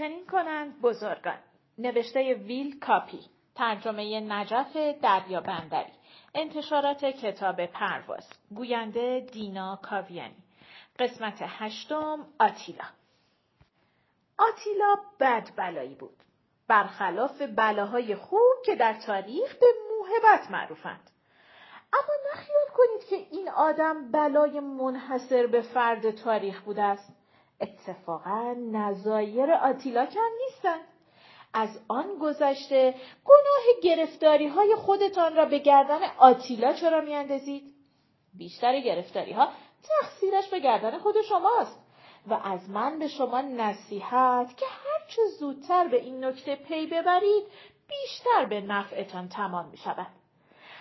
چنین کنند بزرگان. نوشته ویل کاپی ترجمه نجف دریا بندری انتشارات کتاب پرواز گوینده دینا کاویانی. قسمت هشتم آتیلا. آتیلا بد بلایی بود. برخلاف بلاهای خوب که در تاریخ به موهبت معروفند. اما نخیال کنید که این آدم بلای منحصر به فرد تاریخ بوده است. اتفاقا نظایر آتیلا کم نیستند از آن گذشته گناه گرفتاری های خودتان را به گردن آتیلا چرا میاندازید؟ بیشتر گرفتاری ها تقصیرش به گردن خود شماست و از من به شما نصیحت که هرچه زودتر به این نکته پی ببرید بیشتر به نفعتان تمام می شود.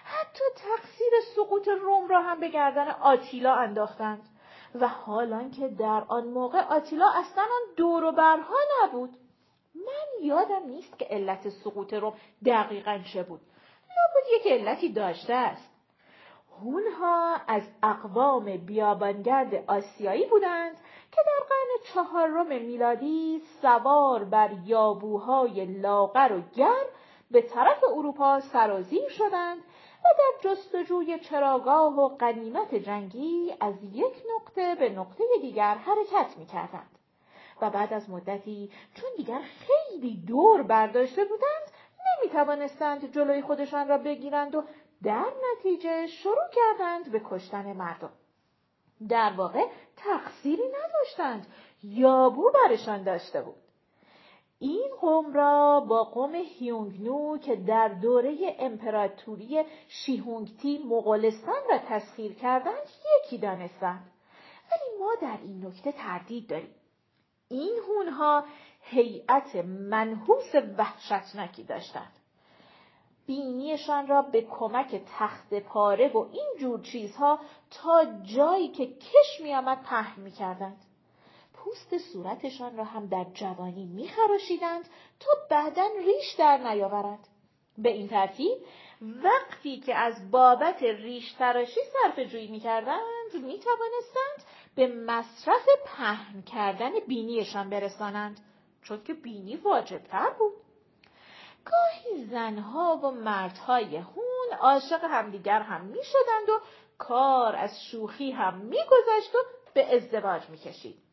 حتی تقصیر سقوط روم را هم به گردن آتیلا انداختند. و حالان که در آن موقع آتیلا اصلا آن دور و برها نبود. من یادم نیست که علت سقوط روم دقیقا چه بود. لابد یک علتی داشته است. هونها از اقوام بیابانگرد آسیایی بودند که در قرن چهارم میلادی سوار بر یابوهای لاغر و گرم به طرف اروپا سرازیر شدند در جستجوی چراگاه و قنیمت جنگی از یک نقطه به نقطه دیگر حرکت می کردند. و بعد از مدتی چون دیگر خیلی دور برداشته بودند نمی توانستند جلوی خودشان را بگیرند و در نتیجه شروع کردند به کشتن مردم. در واقع تقصیری نداشتند یابو برشان داشته بود. این قوم را با قوم هیونگنو که در دوره امپراتوری شیهونگتی مغولستان را تسخیر کردند یکی دانستند. ولی ما در این نکته تردید داریم. این هونها هیئت منحوس وحشتناکی داشتند. بینیشان را به کمک تخت پاره و این جور چیزها تا جایی که کش میآمد پهن می‌کردند. پوست صورتشان را هم در جوانی میخراشیدند تا بعدا ریش در نیاورد به این ترتیب وقتی که از بابت ریش تراشی صرف جویی می‌کردند می‌توانستند به مصرف پهن کردن بینیشان برسانند چون که بینی واجبتر بود گاهی زنها و مردهای هون عاشق همدیگر هم می شدند و کار از شوخی هم میگذشت و به ازدواج می‌کشید.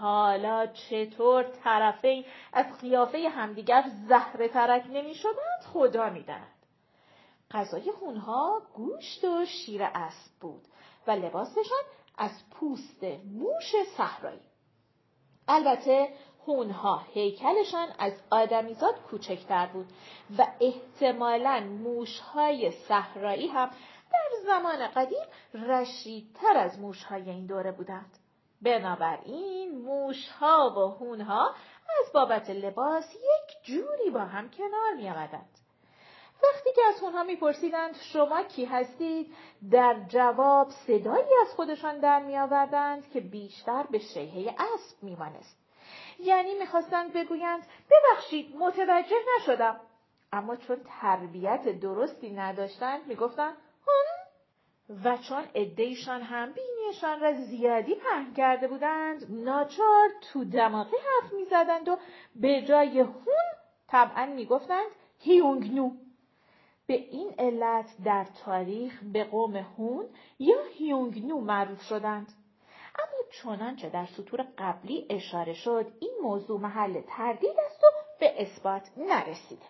حالا چطور طرفین از قیافه همدیگر زهره ترک نمی شدند خدا می داند. غذای هونها گوشت و شیر اسب بود و لباسشان از پوست موش صحرایی. البته هونها هیکلشان از آدمیزاد کوچکتر بود و احتمالا موشهای صحرایی هم در زمان قدیم رشیدتر از موشهای این دوره بودند. بنابراین موشها و هونها از بابت لباس یک جوری با هم کنار می آمدند. وقتی که از اونها میپرسیدند شما کی هستید? در جواب صدایی از خودشان در میآوردند که بیشتر به شیهه اسب میمانست. یعنی می‌خواستند بگویند ببخشید متوجه نشدم. اما چون تربیت درستی نداشتند می‌گفتند و چون عدهشان هم بینیشان را زیادی پهن کرده بودند ناچار تو دماغی حرف می‌زدند و به جای هون طبعا می‌گفتند هیونگنو به این علت در تاریخ به قوم هون یا هیونگنو معروف شدند. اما چنانچه در سطور قبلی اشاره شد این موضوع محل تردید است و به اثبات نرسیده.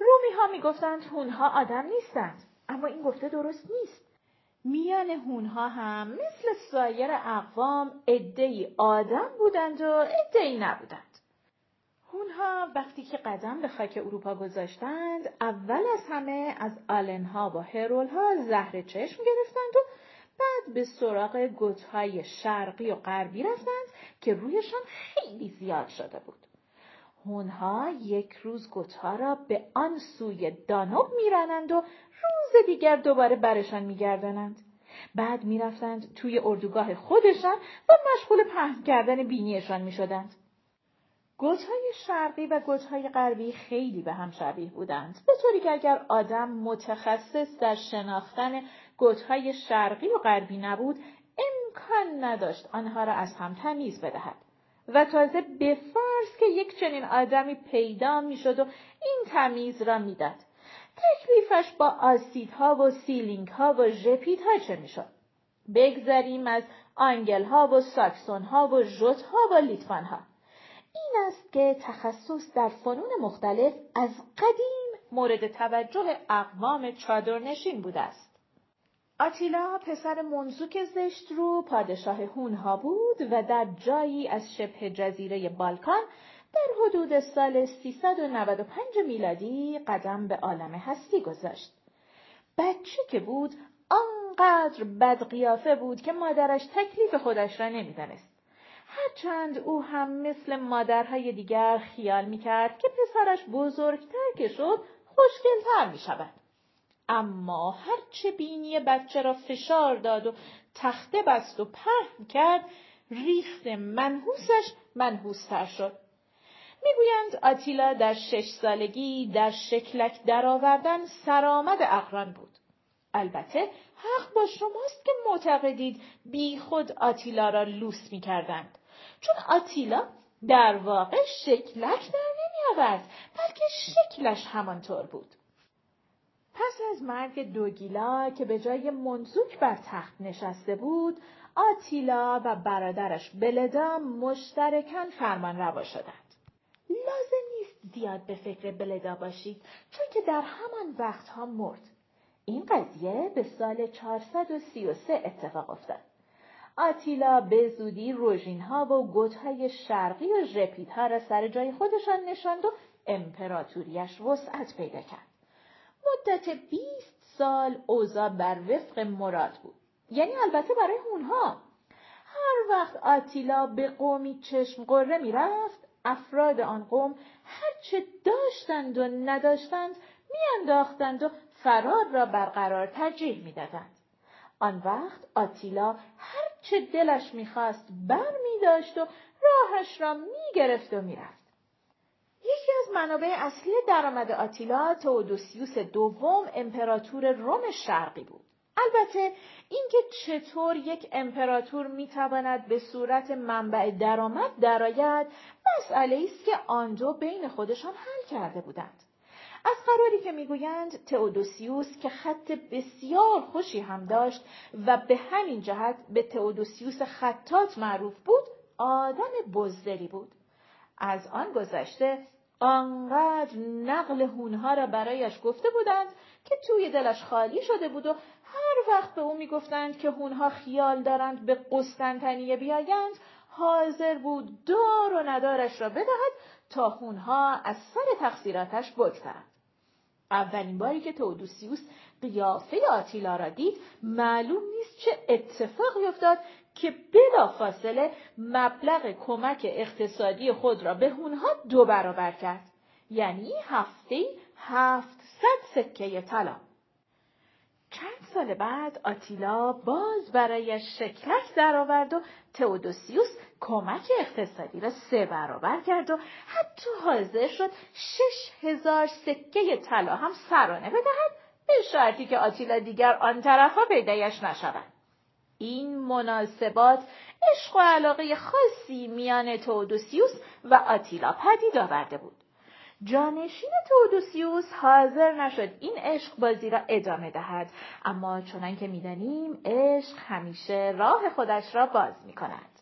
رومی ها می گفتند هونها آدم نیستند اما این گفته درست نیست. میان هونها هم مثل سایر اقوام عدهای آدم بودند و عدهای نبودند. اونها وقتی که قدم به خاک اروپا گذاشتند اول از همه از آلنها و هرولها زهر چشم گرفتند و بعد به سراغ گوتهای شرقی و غربی رفتند که رویشان خیلی زیاد شده بود. هونها یک روز گوتها را به آن سوی دانوب میرانند و روز دیگر دوباره برشان میگردانند. بعد می‌رفتند توی اردوگاه خودشان و مشغول پهن کردن بینیشان می‌شدند. گوتهای شرقی و گوتهای غربی خیلی به هم شبیه بودند به طوری که اگر آدم متخصص در شناختن گوتهای شرقی و غربی نبود امکان نداشت آنها را از هم تمیز بدهد و تازه به فرض که یک چنین آدمی پیدا می‌شد و این تمیز را می‌داد تکلیفش با آسیدها و سیلینگها و ژپیدها چه می‌شد بگذریم از آنگلها و ساکسونها و ژوتها و لیتوانها این است که تخصص در فنون مختلف از قدیم مورد توجه اقوام چادرنشین بوده است. آتیلا پسر منزوک زشت رو پادشاه هونها بود و در جایی از شبه جزیره بالکان در حدود سال 395 میلادی قدم به عالم هستی گذاشت. بچه که بود آنقدر بدقیافه بود که مادرش تکلیف خودش را نمی‌دانست. هرچند او هم مثل مادرهای دیگر خیال می‌کرد که پسرش بزرگتر که شد خوشگلتر می شود. اما هرچه بینی بچه را فشار داد و تخته بست و پهن کرد ریخت منحوسش منحوستر شد. می‌گویند آتیلا در شش سالگی در شکلک درآوردن سرآمد اقران بود. البته حق با شماست که معتقدید بی خود آتیلا را لوس می کردند. چون آتیلا در واقع شکلک در نمی آورد بلکه شکلش همانطور بود. پس از مرگ دوگیلا که به جای منزوک بر تخت نشسته بود، آتیلا و برادرش بلدا مشترکن فرمان روا شدند. لازم نیست زیاد به فکر بلدا باشید چون که در همان وقتها مرد. این قضیه به سال 433 اتفاق افتاد. آتیلا به زودی روژینها و گوتهای شرقی و ژپیدها را سر جای خودشان نشاند و امپراتوریش وسعت پیدا کرد. مدت بیست سال اوضاع بر وفق مراد بود. یعنی البته برای اونها. هر وقت آتیلا به قومی چشم قره می‌رفت افراد آن قوم هرچه داشتند و نداشتند میانداختند و فرار را برقرار ترجیح می‌دادند آن وقت آتیلا هر چه دلش می‌خواست بر می داشت و راهش را می‌گرفت و می‌رفت. یکی از منابع اصلی درآمد آتیلا تئودوسیوس دوم امپراتور روم شرقی بود. البته اینکه چطور یک امپراتور می‌تواند به صورت منبع درآمد درآید مسئله است که آن دو بین خودشان حل کرده بودند. از قراری که می‌گویند تئودوسیوس که خط بسیار خوشی هم داشت و به همین جهت به تئودوسیوس خطات معروف بود آدم بزدلی بود. از آن گذشته آنقدر نقل هونها را برایش گفته بودند که توی دلش خالی شده بود و هر وقت به او می‌گفتند که هونها خیال دارند به قسطنطنیه بیایند حاضر بود دار و ندارش را بدهد تا هونها از سر تقصیراتش بگذرد اولین باری که تودوسیوس قیافه آتیلا را دید معلوم نیست چه اتفاقی افتاد که بلا فاصله مبلغ کمک اقتصادی خود را به هونها دو برابر کرد. یعنی هفته هفتصد سکه طلا. چند سال بعد آتیلا باز برای شکلک درآورد و تئودوسیوس کمک اقتصادی را سه برابر کرد و حتی حاضر شد شش هزار سکه طلا هم سرانه بدهد به شرطی که آتیلا دیگر آن طرفها پیدایش نشود. این مناسبات عشق و علاقه خاصی میان تئودوسیوس و آتیلا پدید آورده بود. جانشین تودوسیوس حاضر نشد این عشق بازی را ادامه دهد. اما چنان که می‌دانیم عشق همیشه راه خودش را باز می کند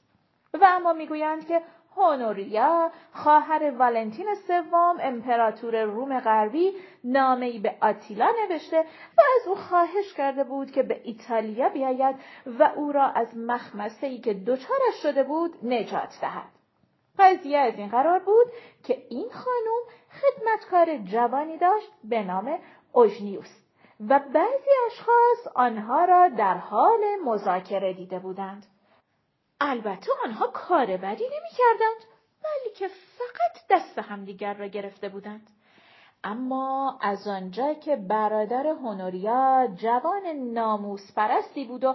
و اما می‌گویند که هونوریا خواهر والنتین سوم امپراتور روم غربی نامهای به آتیلا نوشته و از او خواهش کرده بود که به ایتالیا بیاید و او را از مخمسه ای که دچارش شده بود نجات دهد. قضیه از این قرار بود که این خانم خدمتکار جوانی داشت به نام اوژنیوس و بعضی اشخاص آنها را در حال مذاکره دیده بودند. البته آنها کار بدی نمی کردند بلکه فقط دست همدیگر را گرفته بودند. اما از آنجا که برادر هونوریا جوان ناموس پرستی بود و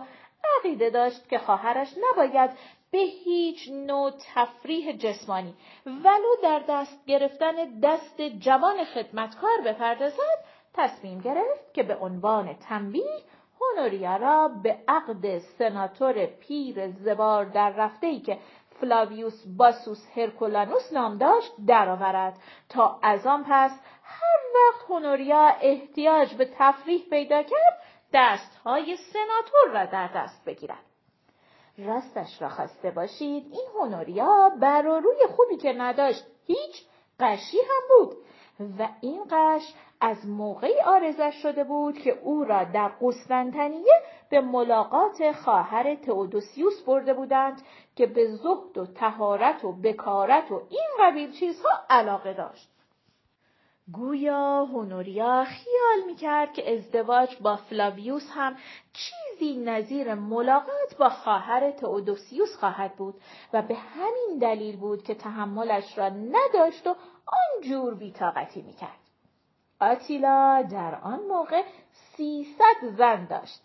عقیده داشت که خواهرش نباید به هیچ نوع تفریح جسمانی. ولو در دست گرفتن دست جوان خدمتکار بپردازد تصمیم گرفت که به عنوان تنبیه هونوریا را به عقد سناتور پیر زبار در رفته ای که فلاویوس باسوس هرکولانوس نام داشت درآورد. تا از آن پس هر وقت هونوریا احتیاج به تفریح پیدا کرد دستهای سناتور را در دست بگیرد. راستش را خواسته باشید این هونوریا بر روی خوبی که نداشت هیچ قشی هم بود و این قش از موقعی آرزش شده بود که او را در قسطنطنیه به ملاقات خواهر تئودوسیوس برده بودند که به زهد و تهارت و بکارت و این قبیل چیزها علاقه داشت. گویا هونوریا خیال می‌کرد که ازدواج با فلاویوس هم چیزی نظیر ملاقات با خواهر تئودوسیوس خواهد بود و به همین دلیل بود که تحملش را نداشت و آنجور بیتاقتی می‌کرد. آتیلا در آن موقع سیصد زن داشت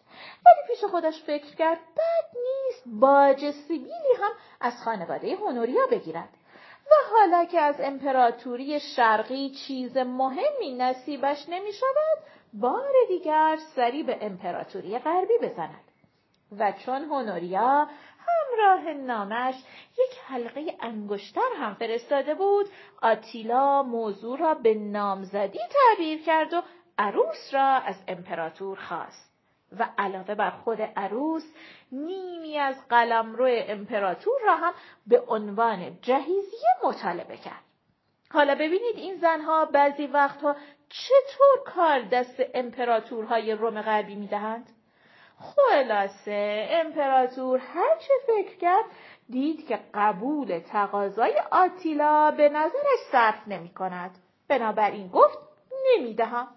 ولی پیش خودش فکر کرد بد نیست باج سیبیلی هم از خانواده هونوریا بگیرد و حالا که از امپراتوری شرقی چیز مهمی نصیبش نمی شود بار دیگر سری به امپراتوری غربی بزند و چون هونوریا همراه نامش یک حلقه انگشتر هم فرستاده بود آتیلا موضوع را به نامزدی تعبیر کرد و عروس را از امپراتور خواست و علاوه بر خود عروس نیمی از قلمرو امپراتور را هم به عنوان جهیزیه مطالبه کرد. حالا ببینید این زنها بعضی وقتها چطور کار دست امپراتورهای روم غربی می‌دهند خلاصه امپراتور هر چه فکر کرد دید که قبول تقاضای آتیلا به نظرش صرف نمی کند. بنابراین گفت نمی‌دهم.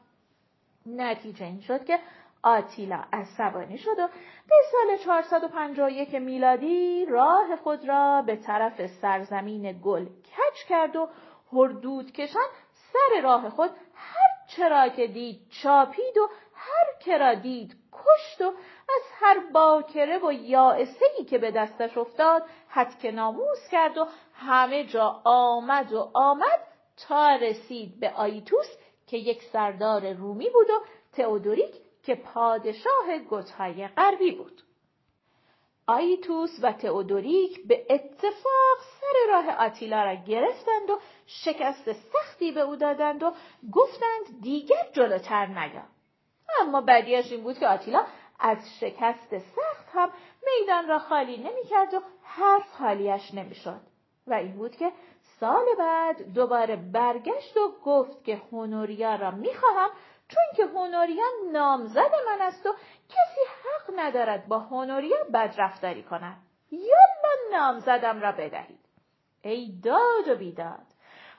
نتیجه این شد که آتیلا عصبانی شد و به سال 451 میلادی راه خود را به طرف سرزمین گل کچ کرد و هردود کشان سر راه خود هر چرا که دید چاپید و هر کرا دید کشت و از هر باکره و یائسه که به دستش افتاد حد ناموس کرد و همه جا آمد و آمد تا رسید به آیتوس که یک سردار رومی بود و تئودوریک که پادشاه گوتهای غربی بود. آیتوس و تئودوریک به اتفاق سر راه آتیلا را گرفتند و شکست سختی به او دادند و گفتند دیگر جلوتر نیا. اما بدیش این بود که آتیلا از شکست سخت هم میدان را خالی نمی‌کرد و حرف خالیش نمی‌شد و این بود که سال بعد دوباره برگشت و گفت که هونوریا را می‌خواهم چون که هونوریا نامزد من است و کسی حق ندارد با هونوریا بدرفتاری کند یالا نامزدم را بدهید ای داد و بیداد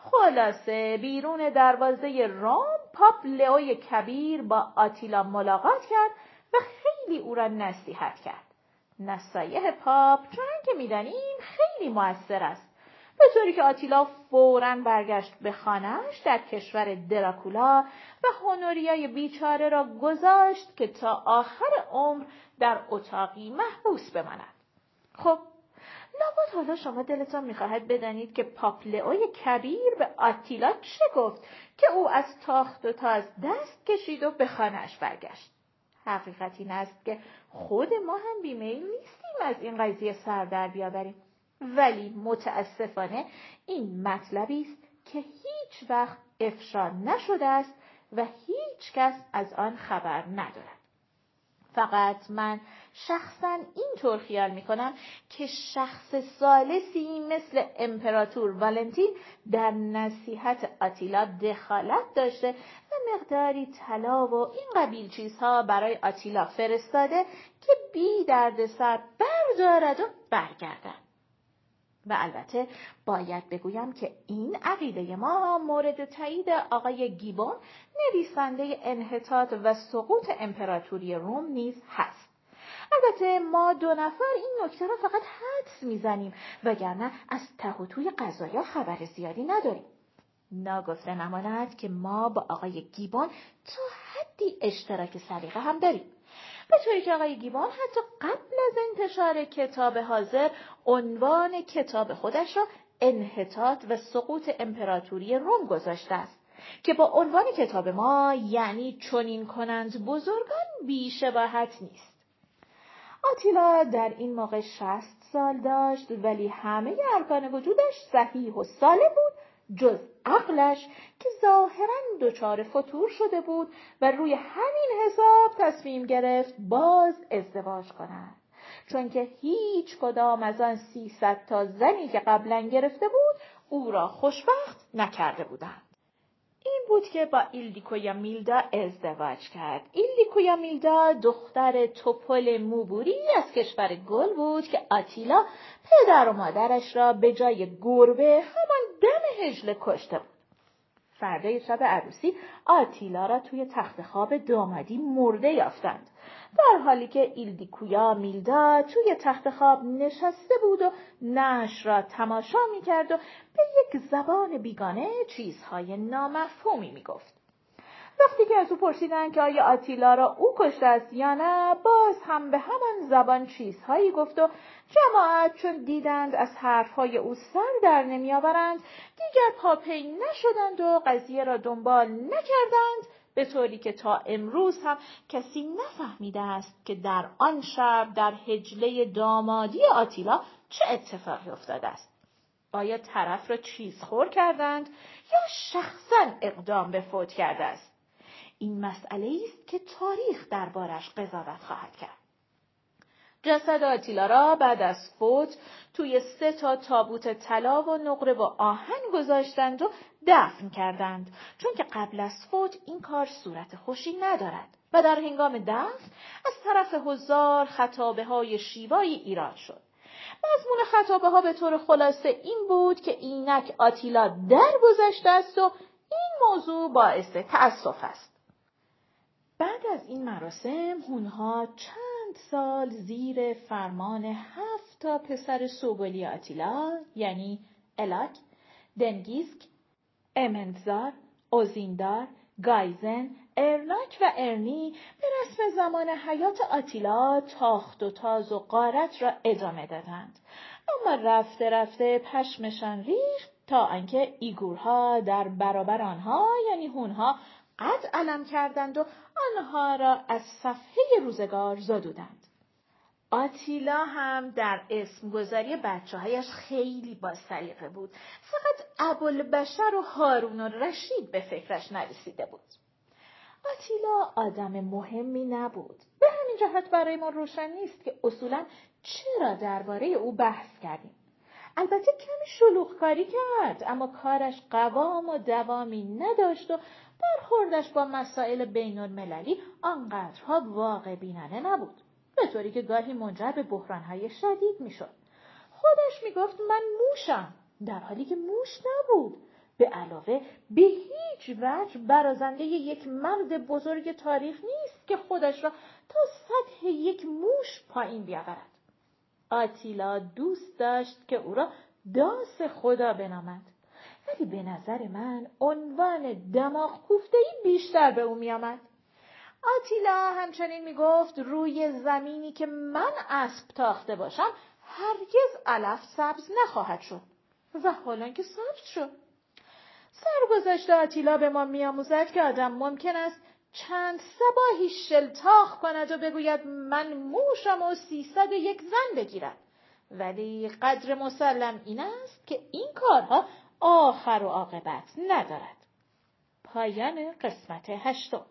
خلاصه بیرون دروازه روم پاپ لئوی کبیر با آتیلا ملاقات کرد و خیلی او را نصیحت کرد. نصایح پاپ چون که می‌دانیم خیلی موثر است. به طوری که آتیلا فورا برگشت به خانهش در کشور دراکولا و هونوریای بیچاره را گذاشت که تا آخر عمر در اتاقی محبوس بماند. خب لابد حالا شما دلتان می‌خواهد بدانید که پاپلئوی کبیر به آتیلا چه گفت که او از تاخت و تاز دست کشید و به خانهاش برگشت حقیقت این است که خود ما هم بیمیل نیستیم از این قضیه سر در بیاوریم ولی متاسفانه این مطلبی است که هیچ وقت افشا نشده است و هیچ کس از آن خبر ندارد فقط من شخصا اینطور خیال می‌کنم که شخص سالسی مثل امپراتور والنتین در نصیحت آتیلا دخالت داشته و مقداری طلا و این قبیل چیزها برای آتیلا فرستاده که بی سر بردارد و برگردد. و البته باید بگویم که این عقیده ما مورد تایید آقای گیبون نویسنده انحطاط و سقوط امپراتوری روم نیز هست. البته ما دو نفر این نکته را فقط حدس می‌زنیم وگرنه از ته و توی قضایا خبر زیادی نداریم. ناگفته نماند که ما با آقای گیبون تا حدی اشتراک سلیقه هم داریم. به طوری که آقای گیبان حتی قبل از انتشار کتاب حاضر عنوان کتاب خودش را انحطاط و سقوط امپراتوری روم گذاشته است که با عنوان کتاب ما یعنی چنین کنند بزرگان بیشباهت نیست. آتیلا در این موقع شست سال داشت ولی همه ارکان وجودش صحیح و سالم بود جز عقلش که ظاهرا دچار فتور شده بود و روی همین حساب تصمیم گرفت باز ازدواج کند. چون که هیچ کدام از آن سیصد تا زنی که قبلا گرفته بود او را خوشبخت نکرده بودند. این بود که با ایلدیکویا میلدا ازدواج کرد. ایلدیکویا میلدا دختر تپل موبوری از کشور گل بود که آتیلا پدر و مادرش را به جای گربه همان دم هجله کشته بود. فردای شب عروسی آتیلا را توی تخت خواب دامادی مرده یافتند. در حالی که ایلدیکویا میلدا توی تخت خواب نشسته بود و نش را تماشا می‌کرد و به یک زبان بیگانه چیزهای نامفهومی می‌گفت. وقتی که از او پرسیدند که آیا آتیلا را او کشته است یا نه باز هم به همان زبان چیزهایی گفت و جماعت چون دیدند از حرفهای او سر در نمیآورند دیگر پاپی نشدند و قضیه را دنبال نکردند به طوری که تا امروز هم کسی نفهمیده است که در آن شب در هجله دامادی آتیلا چه اتفاقی افتاده است. آیا طرف را چیز خور کردند یا شخصا اقدام به فوت کرده است؟ این مسئله است که تاریخ دربارش قضاوت خواهد کرد. جسد آتیلا را بعد از فوت توی سه تا تابوت طلا و نقره و آهن گذاشتند و دفن کردند چون که قبل از فوت این کار صورت خوشی ندارد و در هنگام دفن از طرف هزار خطابه های شیوایی ایراد شد. مضمون خطابه ها به طور خلاصه این بود که اینک آتیلا درگذشته است و این موضوع باعث تأسف است. بعد از این مراسم هونها چند سال زیر فرمان هفت تا پسر سوگلی آتیلا یعنی الاک، دنگیسک، امنزار، اوزیندار، گایزن، ارناک و ارنی به رسم زمان حیات آتیلا تاخت و تاز و غارت را ادامه دادند. اما رفته رفته پشمشان ریخت تا آنکه ایگورها در برابر آنها یعنی هونها قد علم کردند و آنها را از صفحه روزگار زدودند. آتیلا هم در اسمگذاری بچه هایش خیلی با سلیقه بود. فقط بشر و هارون و رشید به فکرش نرسیده بود. آتیلا آدم مهمی نبود. به همین جهت برای ما روشن نیست که اصولا چرا درباره او بحث کردیم. البته کمی شلوغ کاری کرد اما کارش قوام و دوامی نداشت و برخوردش با مسائل بین المللی آنقدرها واقع بینانه نبود. به طوری که گاهی منجر به بحرانهای شدید می‌شد. خودش می‌گفت من موشم در حالی که موش نبود. به علاوه به هیچ وجه برازنده یک مرد بزرگ تاریخ نیست که خودش را تا سطح یک موش پایین بیاورد. آتیلا دوست داشت که او را داس خدا بنامد. ولی به نظر من عنوان دماغ کوفته بیشتر به او میآمد. آتیلا همچنین می‌گفت روی زمینی که من اسب تاخته باشم هرگز علف سبز نخواهد شد. و حالا که سبز شد. سرگذشت آتیلا به ما میآموزد که آدم ممکن است چند سباهی شلتاخ کند و بگوید من موشم و سیصد یک زن بگیرد ولی قدر مسلم این است که این کارها آخر و عاقبت ندارد. پایان قسمت هشتم.